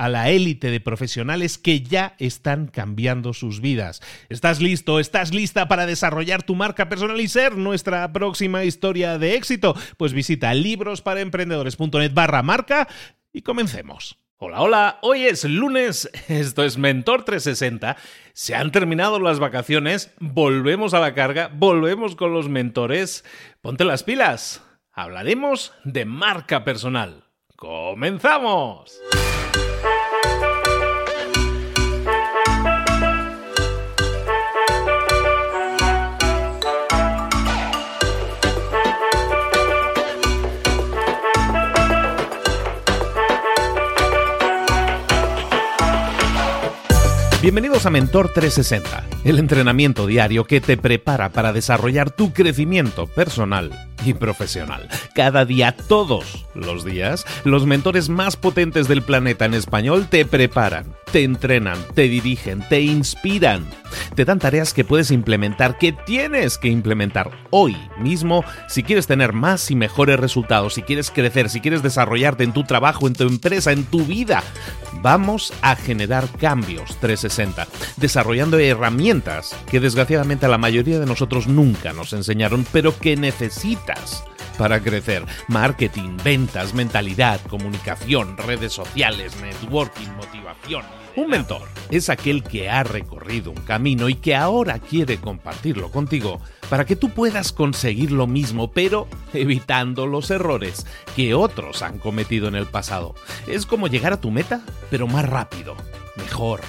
a la élite de profesionales que ya están cambiando sus vidas. ¿Estás listo? ¿Estás lista para desarrollar tu marca personal y ser nuestra próxima historia de éxito? Pues visita librosparaemprendedores.net barra marca y comencemos. Hola, hola, hoy es lunes, esto es Mentor 360, se han terminado las vacaciones, volvemos a la carga, volvemos con los mentores, ponte las pilas, hablaremos de marca personal. ¡Comenzamos! Bienvenidos a Mentor 360, el entrenamiento diario que te prepara para desarrollar tu crecimiento personal y profesional. Cada día, todos los días, los mentores más potentes del planeta en español te preparan, te entrenan, te dirigen, te inspiran, te dan tareas que puedes implementar, que tienes que implementar hoy mismo si quieres tener más y mejores resultados, si quieres crecer, si quieres desarrollarte en tu trabajo, en tu empresa, en tu vida. Vamos a generar cambios 360, desarrollando herramientas que desgraciadamente a la mayoría de nosotros nunca nos enseñaron, pero que necesitan para crecer. Marketing, ventas, mentalidad, comunicación, redes sociales, networking, motivación. Un mentor es aquel que ha recorrido un camino y que ahora quiere compartirlo contigo para que tú puedas conseguir lo mismo, pero evitando los errores que otros han cometido en el pasado. Es como llegar a tu meta, pero más rápido, mejor.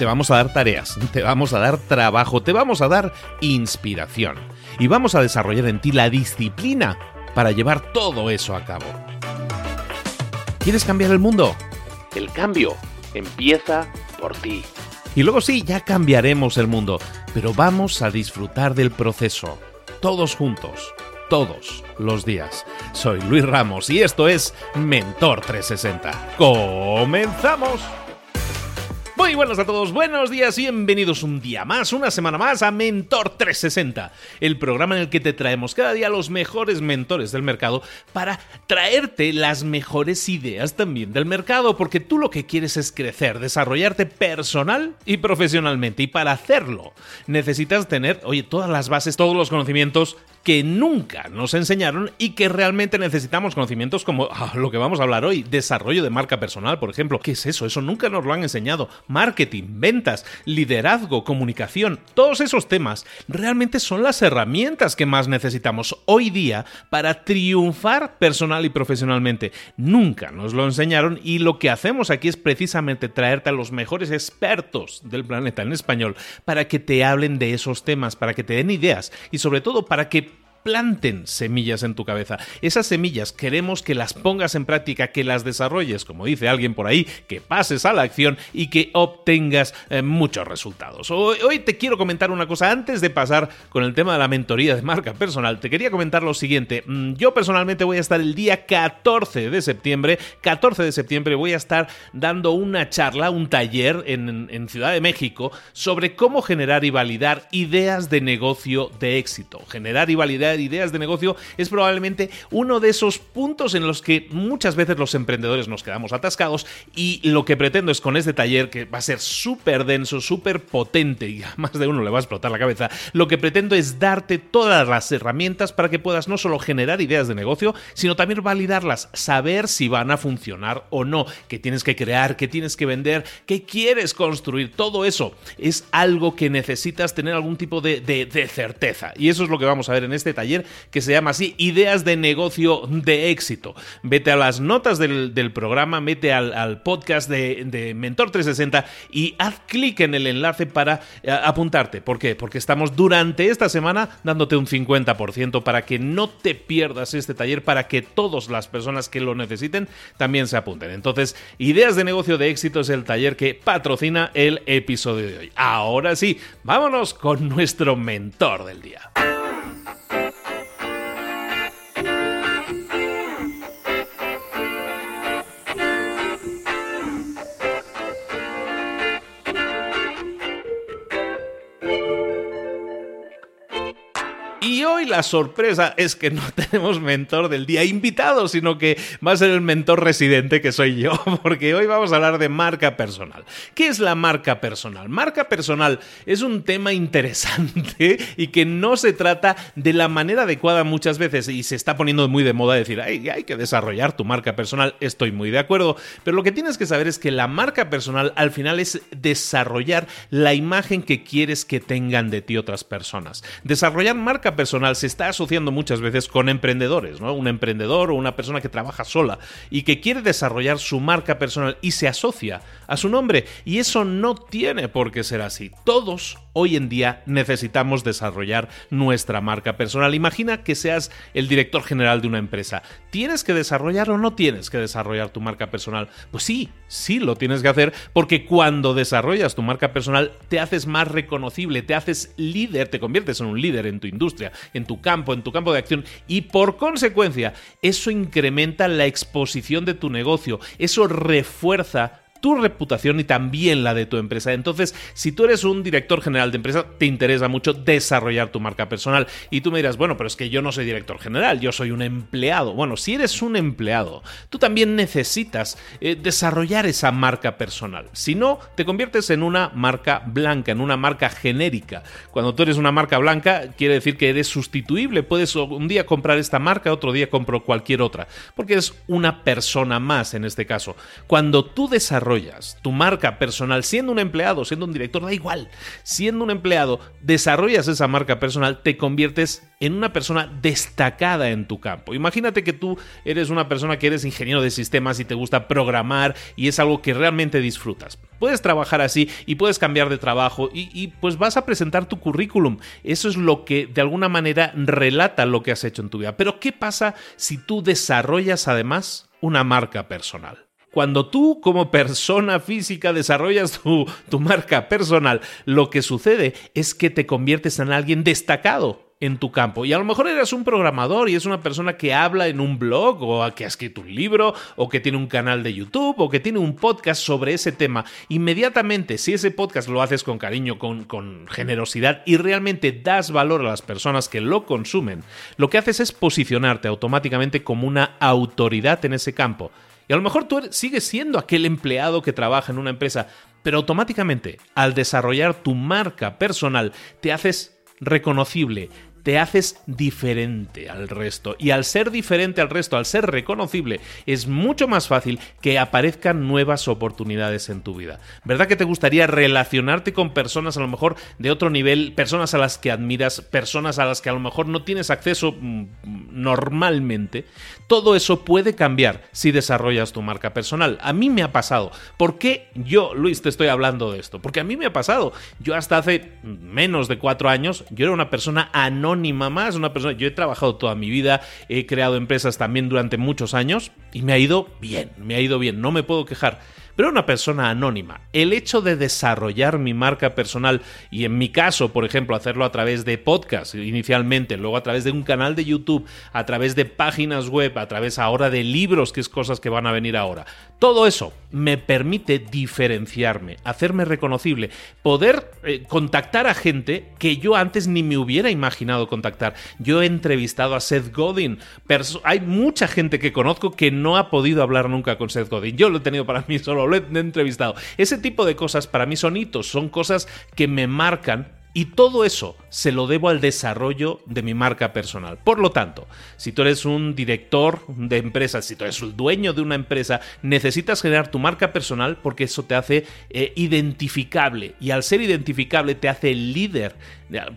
Te vamos a dar tareas, te vamos a dar trabajo, te vamos a dar inspiración y vamos a desarrollar en ti la disciplina para llevar todo eso a cabo. ¿Quieres cambiar el mundo? El cambio empieza por ti. Y luego sí, ya cambiaremos el mundo, pero vamos a disfrutar del proceso, todos juntos, todos los días. Soy Luis Ramos y esto es Mentor 360. ¡Comenzamos! Muy buenos a todos, buenos días y bienvenidos un día más, una semana más a Mentor 360, el programa en el que te traemos cada día los mejores mentores del mercado para traerte las mejores ideas también del mercado, porque tú lo que quieres es crecer, desarrollarte personal y profesionalmente y para hacerlo necesitas tener, oye, todas las bases, todos los conocimientos que nunca nos enseñaron y que realmente necesitamos conocimientos como ah, lo que vamos a hablar hoy, desarrollo de marca personal, por ejemplo. ¿Qué es eso? Eso nunca nos lo han enseñado. Marketing, ventas, liderazgo, comunicación, todos esos temas realmente son las herramientas que más necesitamos hoy día para triunfar personal y profesionalmente. Nunca nos lo enseñaron y lo que hacemos aquí es precisamente traerte a los mejores expertos del planeta en español para que te hablen de esos temas, para que te den ideas y sobre todo para que planten semillas en tu cabeza. Esas semillas queremos que las pongas en práctica, que las desarrolles, como dice alguien por ahí, que pases a la acción y que obtengas eh, muchos resultados. Hoy, te quiero comentar una cosa antes de pasar con el tema de la mentoría de marca personal. Te quería comentar lo siguiente. Mm, yo personalmente voy a estar el día 14 de septiembre, 14 de septiembre voy a estar dando una charla, un taller en, en Ciudad de México sobre cómo generar y validar ideas de negocio de éxito. Generar y validar ideas de negocio es probablemente uno de esos puntos en los que muchas veces los emprendedores nos quedamos atascados y lo que pretendo es con este taller que va a ser súper denso, súper potente y a más de uno le va a explotar la cabeza, lo que pretendo es darte todas las herramientas para que puedas no solo generar ideas de negocio, sino también validarlas, saber si van a funcionar o no, qué tienes que crear, qué tienes que vender, qué quieres construir, todo eso es algo que necesitas tener algún tipo de, de certeza. Y eso es lo que vamos a ver en este taller que se llama así, Ideas de Negocio de Éxito. Vete a las notas del, programa, mete al, podcast de, Mentor 360 y haz clic en el enlace para eh, apuntarte. ¿Por qué? Porque estamos durante esta semana dándote un 50% para que no te pierdas este taller, para que todas las personas que lo necesiten también se apunten. Entonces, Ideas de Negocio de Éxito es el taller que patrocina el episodio de hoy. Ahora sí, vámonos con nuestro mentor del día. Hoy la sorpresa es que no tenemos mentor del día invitado, sino que va a ser el mentor residente que soy yo, porque hoy vamos a hablar de marca personal. ¿Qué es la marca personal? Marca personal es un tema interesante y que no se trata de la manera adecuada muchas veces y se está poniendo muy de moda decir, hay que desarrollar tu marca personal, estoy muy de acuerdo, pero lo que tienes que saber es que la marca personal al final es desarrollar la imagen que quieres que tengan de ti otras personas. Desarrollar marca personal se está asociando muchas veces con emprendedores, ¿no? Un emprendedor o una persona que trabaja sola y que quiere desarrollar su marca personal y se asocia a su nombre. Y eso no tiene por qué ser así. Todos hoy en día necesitamos desarrollar nuestra marca personal. Imagina que seas el director general de una empresa. ¿Tienes que desarrollar o no tienes que desarrollar tu marca personal? Pues sí, sí lo tienes que hacer porque cuando desarrollas tu marca personal te haces más reconocible, te haces líder, te conviertes en un líder en tu industria en tu campo, en tu campo de acción y por consecuencia eso incrementa la exposición de tu negocio, eso refuerza tu reputación y también la de tu empresa. Entonces, si tú eres un director general de empresa, te interesa mucho desarrollar tu marca personal. Y tú me dirás, bueno, pero es que yo no soy director general, yo soy un empleado. Bueno, si eres un empleado, tú también necesitas eh, desarrollar esa marca personal. Si no, te conviertes en una marca blanca, en una marca genérica. Cuando tú eres una marca blanca, quiere decir que eres sustituible. Puedes un día comprar esta marca, otro día compro cualquier otra, porque es una persona más en este caso. Cuando tú desarrollas tu marca personal, siendo un empleado, siendo un director, da igual, siendo un empleado, desarrollas esa marca personal, te conviertes en una persona destacada en tu campo. Imagínate que tú eres una persona que eres ingeniero de sistemas y te gusta programar y es algo que realmente disfrutas. Puedes trabajar así y puedes cambiar de trabajo y, y pues vas a presentar tu currículum. Eso es lo que de alguna manera relata lo que has hecho en tu vida. Pero ¿qué pasa si tú desarrollas además una marca personal? Cuando tú como persona física desarrollas tu, marca personal, lo que sucede es que te conviertes en alguien destacado en tu campo. Y a lo mejor eres un programador y es una persona que habla en un blog o que ha escrito un libro o que tiene un canal de YouTube o que tiene un podcast sobre ese tema. Inmediatamente, si ese podcast lo haces con cariño, con, con generosidad y realmente das valor a las personas que lo consumen, lo que haces es posicionarte automáticamente como una autoridad en ese campo. Y a lo mejor tú sigues siendo aquel empleado que trabaja en una empresa, pero automáticamente, al desarrollar tu marca personal, te haces reconocible, te haces diferente al resto. Y al ser diferente al resto, al ser reconocible, es mucho más fácil que aparezcan nuevas oportunidades en tu vida. ¿Verdad que te gustaría relacionarte con personas a lo mejor de otro nivel, personas a las que admiras, personas a las que a lo mejor no tienes acceso, mm, normalmente, todo eso puede cambiar si desarrollas tu marca personal. A mí me ha pasado. ¿Por qué yo, Luis, te estoy hablando de esto? Porque a mí me ha pasado. Yo hasta hace menos de cuatro años, yo era una persona anónima más, una persona, yo he trabajado toda mi vida, he creado empresas también durante muchos años y me ha ido bien, me ha ido bien, no me puedo quejar pero una persona anónima. El hecho de desarrollar mi marca personal y en mi caso, por ejemplo, hacerlo a través de podcast inicialmente, luego a través de un canal de YouTube, a través de páginas web, a través ahora de libros, que es cosas que van a venir ahora. Todo eso me permite diferenciarme, hacerme reconocible, poder eh, contactar a gente que yo antes ni me hubiera imaginado contactar. Yo he entrevistado a Seth Godin. Hay mucha gente que conozco que no ha podido hablar nunca con Seth Godin. Yo lo he tenido para mí solo he entrevistado. Ese tipo de cosas para mí son hitos, son cosas que me marcan y todo eso se lo debo al desarrollo de mi marca personal. Por lo tanto, si tú eres un director de empresas, si tú eres el dueño de una empresa, necesitas generar tu marca personal porque eso te hace eh, identificable. Y al ser identificable te hace líder,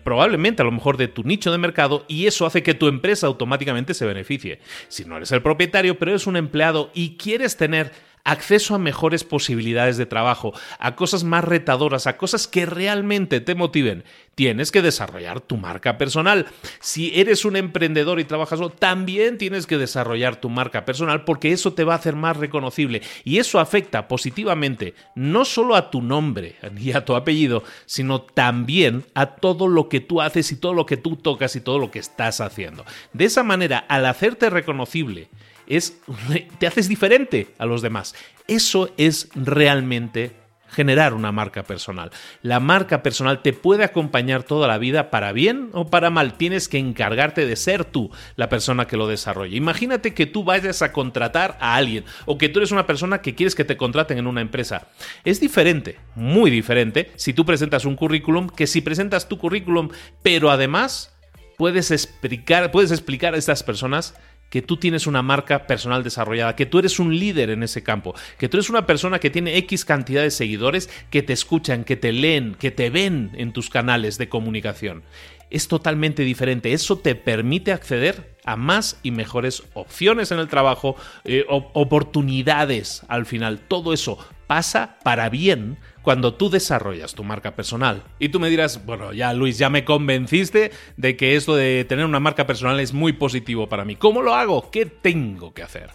probablemente a lo mejor de tu nicho de mercado, y eso hace que tu empresa automáticamente se beneficie. Si no eres el propietario, pero eres un empleado y quieres tener acceso a mejores posibilidades de trabajo, a cosas más retadoras, a cosas que realmente te motiven, tienes que desarrollar tu marca personal. Si eres un emprendedor y trabajas solo, también tienes que desarrollar tu marca personal porque eso te va a hacer más reconocible y eso afecta positivamente no solo a tu nombre y a tu apellido, sino también a todo lo que tú haces y todo lo que tú tocas y todo lo que estás haciendo. De esa manera, al hacerte reconocible, es, te haces diferente a los demás. Eso es realmente generar una marca personal. La marca personal te puede acompañar toda la vida para bien o para mal. Tienes que encargarte de ser tú la persona que lo desarrolle. Imagínate que tú vayas a contratar a alguien o que tú eres una persona que quieres que te contraten en una empresa. Es diferente, muy diferente, si tú presentas un currículum que si presentas tu currículum, pero además puedes explicar, puedes explicar a estas personas que tú tienes una marca personal desarrollada, que tú eres un líder en ese campo, que tú eres una persona que tiene X cantidad de seguidores que te escuchan, que te leen, que te ven en tus canales de comunicación. Es totalmente diferente. Eso te permite acceder a más y mejores opciones en el trabajo, eh, oportunidades al final. Todo eso pasa para bien cuando tú desarrollas tu marca personal. Y tú me dirás, bueno, ya Luis, ya me convenciste de que esto de tener una marca personal es muy positivo para mí. ¿Cómo lo hago? ¿Qué tengo que hacer?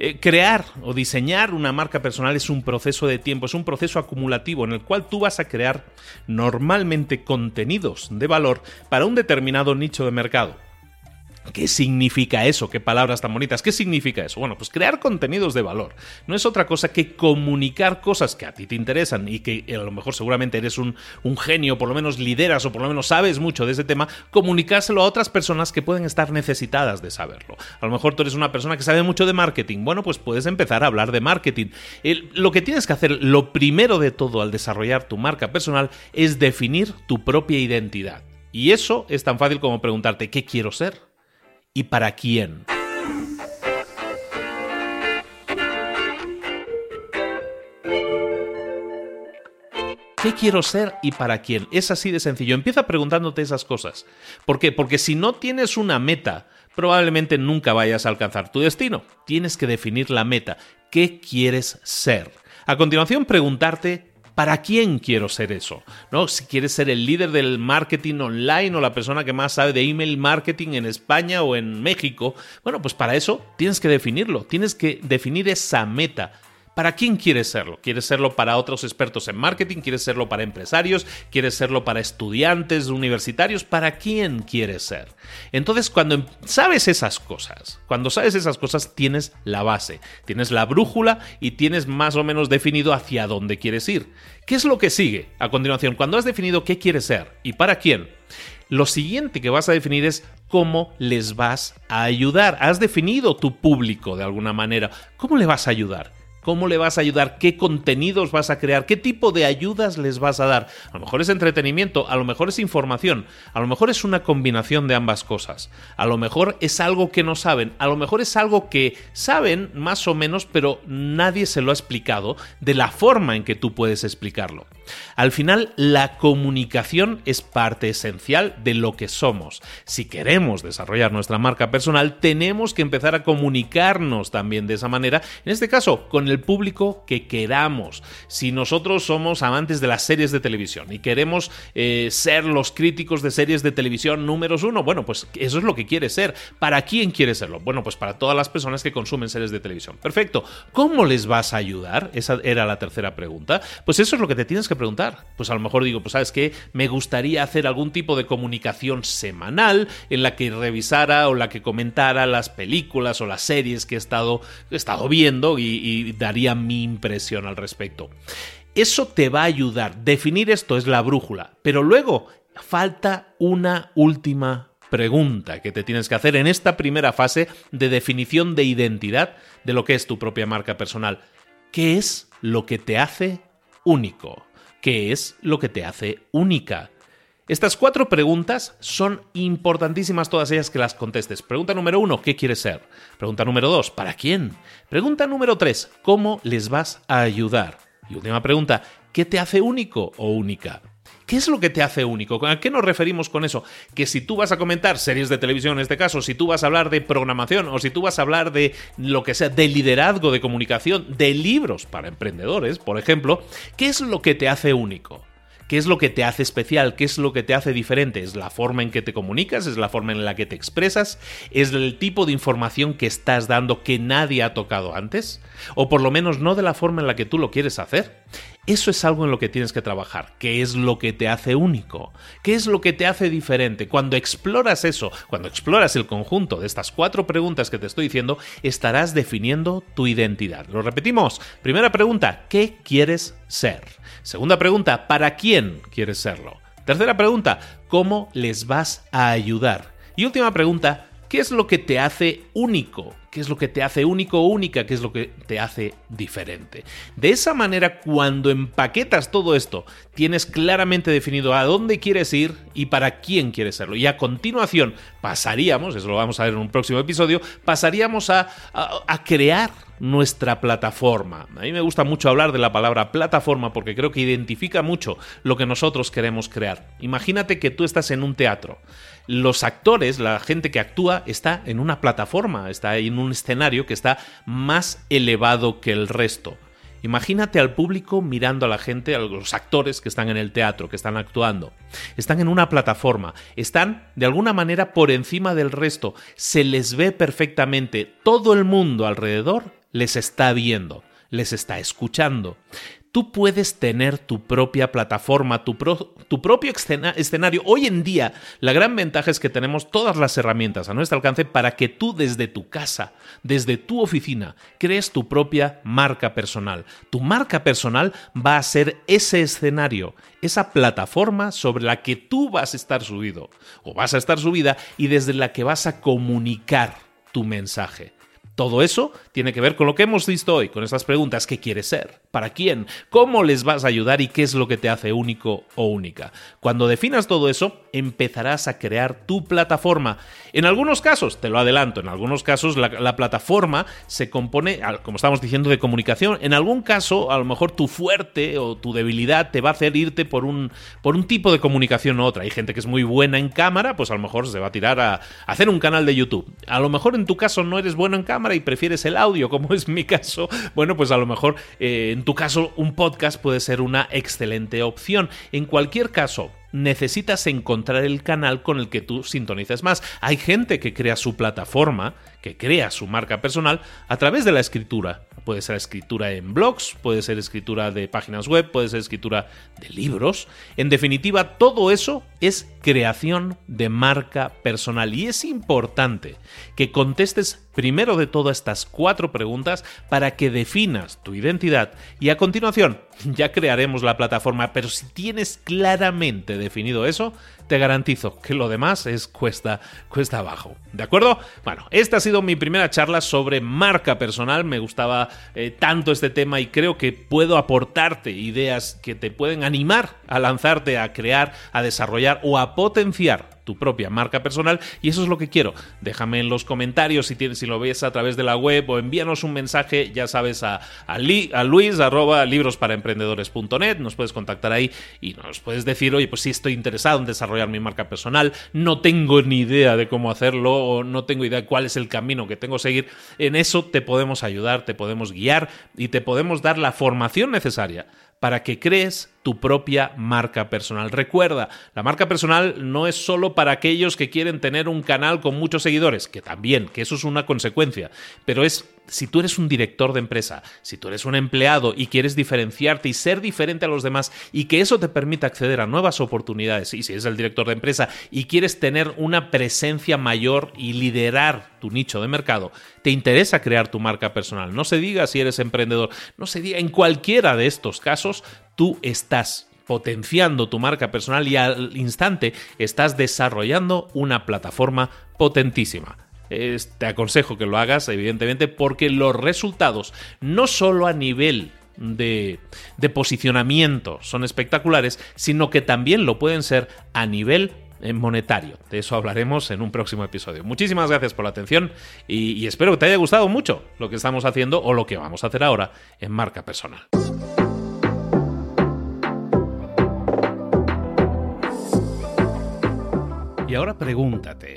Eh, crear o diseñar una marca personal es un proceso de tiempo, es un proceso acumulativo en el cual tú vas a crear normalmente contenidos de valor para un determinado nicho de mercado. ¿Qué significa eso? ¿Qué palabras tan bonitas? ¿Qué significa eso? Bueno, pues crear contenidos de valor. No es otra cosa que comunicar cosas que a ti te interesan y que a lo mejor seguramente eres un, genio, por lo menos lideras o por lo menos sabes mucho de ese tema, comunicárselo a otras personas que pueden estar necesitadas de saberlo. A lo mejor tú eres una persona que sabe mucho de marketing. Bueno, pues puedes empezar a hablar de marketing. lo que tienes que hacer, lo primero de todo al desarrollar tu marca personal, es definir tu propia identidad. Y eso es tan fácil como preguntarte, ¿qué quiero ser? Y para quién. ¿Qué quiero ser y para quién? Es así de sencillo. Empieza preguntándote esas cosas. ¿Por qué? Porque si no tienes una meta, probablemente nunca vayas a alcanzar tu destino. Tienes que definir la meta. ¿Qué quieres ser? A continuación, preguntarte ¿Para quién quiero ser eso? ¿No? Si quieres ser el líder del marketing online o la persona que más sabe de email marketing en España o en México, bueno, pues para eso tienes que definirlo, tienes que definir esa meta. ¿Para quién quieres serlo? ¿Quieres serlo para otros expertos en marketing? ¿Quieres serlo para empresarios? ¿Quieres serlo para estudiantes universitarios? ¿Para quién quieres ser? Entonces, cuando sabes esas cosas, cuando sabes esas cosas, tienes la base, tienes la brújula y tienes más o menos definido hacia dónde quieres ir. ¿Qué es lo que sigue a continuación? Cuando has definido qué quieres ser y para quién, lo siguiente que vas a definir es cómo les vas a ayudar. Has definido tu público de alguna manera. ¿Cómo le vas a ayudar? Cómo le vas a ayudar, qué contenidos vas a crear, qué tipo de ayudas les vas a dar. A lo mejor es entretenimiento, a lo mejor es información, a lo mejor es una combinación de ambas cosas. A lo mejor es algo que no saben, a lo mejor es algo que saben más o menos, pero nadie se lo ha explicado de la forma en que tú puedes explicarlo. Al final, la comunicación es parte esencial de lo que somos. Si queremos desarrollar nuestra marca personal, tenemos que empezar a comunicarnos también de esa manera, en este caso, con el público que queramos. Si nosotros somos amantes de las series de televisión y queremos eh, ser los críticos de series de televisión números uno, bueno, pues eso es lo que quiere ser. ¿Para quién quiere serlo? Bueno, pues para todas las personas que consumen series de televisión. Perfecto. ¿Cómo les vas a ayudar? Esa era la tercera pregunta. Pues eso es lo que te tienes que preguntar. Pues a lo mejor digo, pues sabes que me gustaría hacer algún tipo de comunicación semanal en la que revisara o la que comentara las películas o las series que he estado, he estado viendo y daría mi impresión al respecto. Eso te va a ayudar. Definir esto es la brújula. Pero luego falta una última pregunta que te tienes que hacer en esta primera fase de definición de identidad de lo que es tu propia marca personal. ¿Qué es lo que te hace único? ¿Qué es lo que te hace única? Estas cuatro preguntas son importantísimas todas ellas que las contestes. Pregunta número uno, ¿qué quieres ser? Pregunta número dos, ¿para quién? Pregunta número tres, ¿cómo les vas a ayudar? Y última pregunta, ¿qué te hace único o única? ¿Qué es lo que te hace único? ¿A qué nos referimos con eso? Que si tú vas a comentar series de televisión en este caso, si tú vas a hablar de programación o si tú vas a hablar de lo que sea, de liderazgo, de comunicación, de libros para emprendedores, por ejemplo, ¿qué es lo que te hace único? ¿Qué es lo que te hace especial? ¿Qué es lo que te hace diferente? ¿Es la forma en que te comunicas? ¿Es la forma en la que te expresas? ¿Es el tipo de información que estás dando que nadie ha tocado antes? ¿O por lo menos no de la forma en la que tú lo quieres hacer? Eso es algo en lo que tienes que trabajar. ¿Qué es lo que te hace único? ¿Qué es lo que te hace diferente? Cuando exploras eso, cuando exploras el conjunto de estas cuatro preguntas que te estoy diciendo, estarás definiendo tu identidad. Lo repetimos. Primera pregunta, ¿qué quieres ser? Segunda pregunta, ¿para quién quieres serlo? Tercera pregunta, ¿cómo les vas a ayudar? Y última pregunta, ¿qué es lo que te hace único? qué es lo que te hace único o única, qué es lo que te hace diferente. De esa manera, cuando empaquetas todo esto, tienes claramente definido a dónde quieres ir y para quién quieres serlo. Y a continuación pasaríamos, eso lo vamos a ver en un próximo episodio, pasaríamos a, a crear nuestra plataforma. A mí me gusta mucho hablar de la palabra plataforma porque creo que identifica mucho lo que nosotros queremos crear. Imagínate que tú estás en un teatro. Los actores, la gente que actúa, está en una plataforma, está en un escenario que está más elevado que el resto. Imagínate al público mirando a la gente, a los actores que están en el teatro, que están actuando. Están en una plataforma, están de alguna manera por encima del resto, se les ve perfectamente, todo el mundo alrededor les está viendo, les está escuchando. Tú puedes tener tu propia plataforma, tu, tu propio escenario. Hoy en día, la gran ventaja es que tenemos todas las herramientas a nuestro alcance para que tú desde tu casa, desde tu oficina, crees tu propia marca personal. Tu marca personal va a ser ese escenario, esa plataforma sobre la que tú vas a estar subido o vas a estar subida y desde la que vas a comunicar tu mensaje. Todo eso tiene que ver con lo que hemos visto hoy, con estas preguntas. ¿Qué quieres ser? ¿Para quién? ¿Cómo les vas a ayudar? ¿Y qué es lo que te hace único o única? Cuando definas todo eso, empezarás a crear tu plataforma. En algunos casos, te lo adelanto, en algunos casos la, plataforma se compone, como estamos diciendo, de comunicación. En algún caso, a lo mejor tu fuerte o tu debilidad te va a hacer irte por un, por un tipo de comunicación u otra. Hay gente que es muy buena en cámara, pues a lo mejor se va a tirar a hacer un canal de YouTube. A lo mejor en tu caso no eres bueno en cámara y prefieres el audio, como es mi caso, bueno, pues a lo mejor eh, en tu caso un podcast puede ser una excelente opción. En cualquier caso, necesitas encontrar el canal con el que tú sintonices más. Hay gente que crea su plataforma, que crea su marca personal a través de la escritura. Puede ser escritura en blogs, puede ser escritura de páginas web, puede ser escritura de libros. En definitiva, todo eso es creación de marca personal y es importante que contestes primero de todo estas cuatro preguntas para que definas tu identidad y a continuación ya crearemos la plataforma, pero si tienes claramente definido eso, te garantizo que lo demás es cuesta, cuesta abajo. ¿De acuerdo? Bueno, esta ha sido mi primera charla sobre marca personal. Me gustaba eh, tanto este tema y creo que puedo aportarte ideas que te pueden animar a lanzarte a crear, a desarrollar o a potenciar tu propia marca personal y eso es lo que quiero. Déjame en los comentarios si, tienes, si lo ves a través de la web o envíanos un mensaje, ya sabes, a, a, luis arroba librosparaemprendedores.net, nos puedes contactar ahí y nos puedes decir, oye, pues sí estoy interesado en desarrollar mi marca personal, no tengo ni idea de cómo hacerlo o no tengo idea de cuál es el camino que tengo que seguir, en eso te podemos ayudar, te podemos guiar y te podemos dar la formación necesaria para que crees tu propia marca personal. Recuerda, la marca personal no es solo para aquellos que quieren tener un canal con muchos seguidores, que también, que eso es una consecuencia, pero es si tú eres un director de empresa, si tú eres un empleado y quieres diferenciarte y ser diferente a los demás y que eso te permita acceder a nuevas oportunidades, y si eres el director de empresa y quieres tener una presencia mayor y liderar tu nicho de mercado, te interesa crear tu marca personal. No se diga si eres emprendedor, no se diga en cualquiera de estos casos, tú estás potenciando tu marca personal y al instante estás desarrollando una plataforma potentísima. Te aconsejo que lo hagas, evidentemente, porque los resultados, no solo a nivel de, posicionamiento son espectaculares, sino que también lo pueden ser a nivel eh, monetario. De eso hablaremos en un próximo episodio. Muchísimas gracias por la atención y, y espero que te haya gustado mucho lo que estamos haciendo o lo que vamos a hacer ahora en marca personal. Y ahora pregúntate,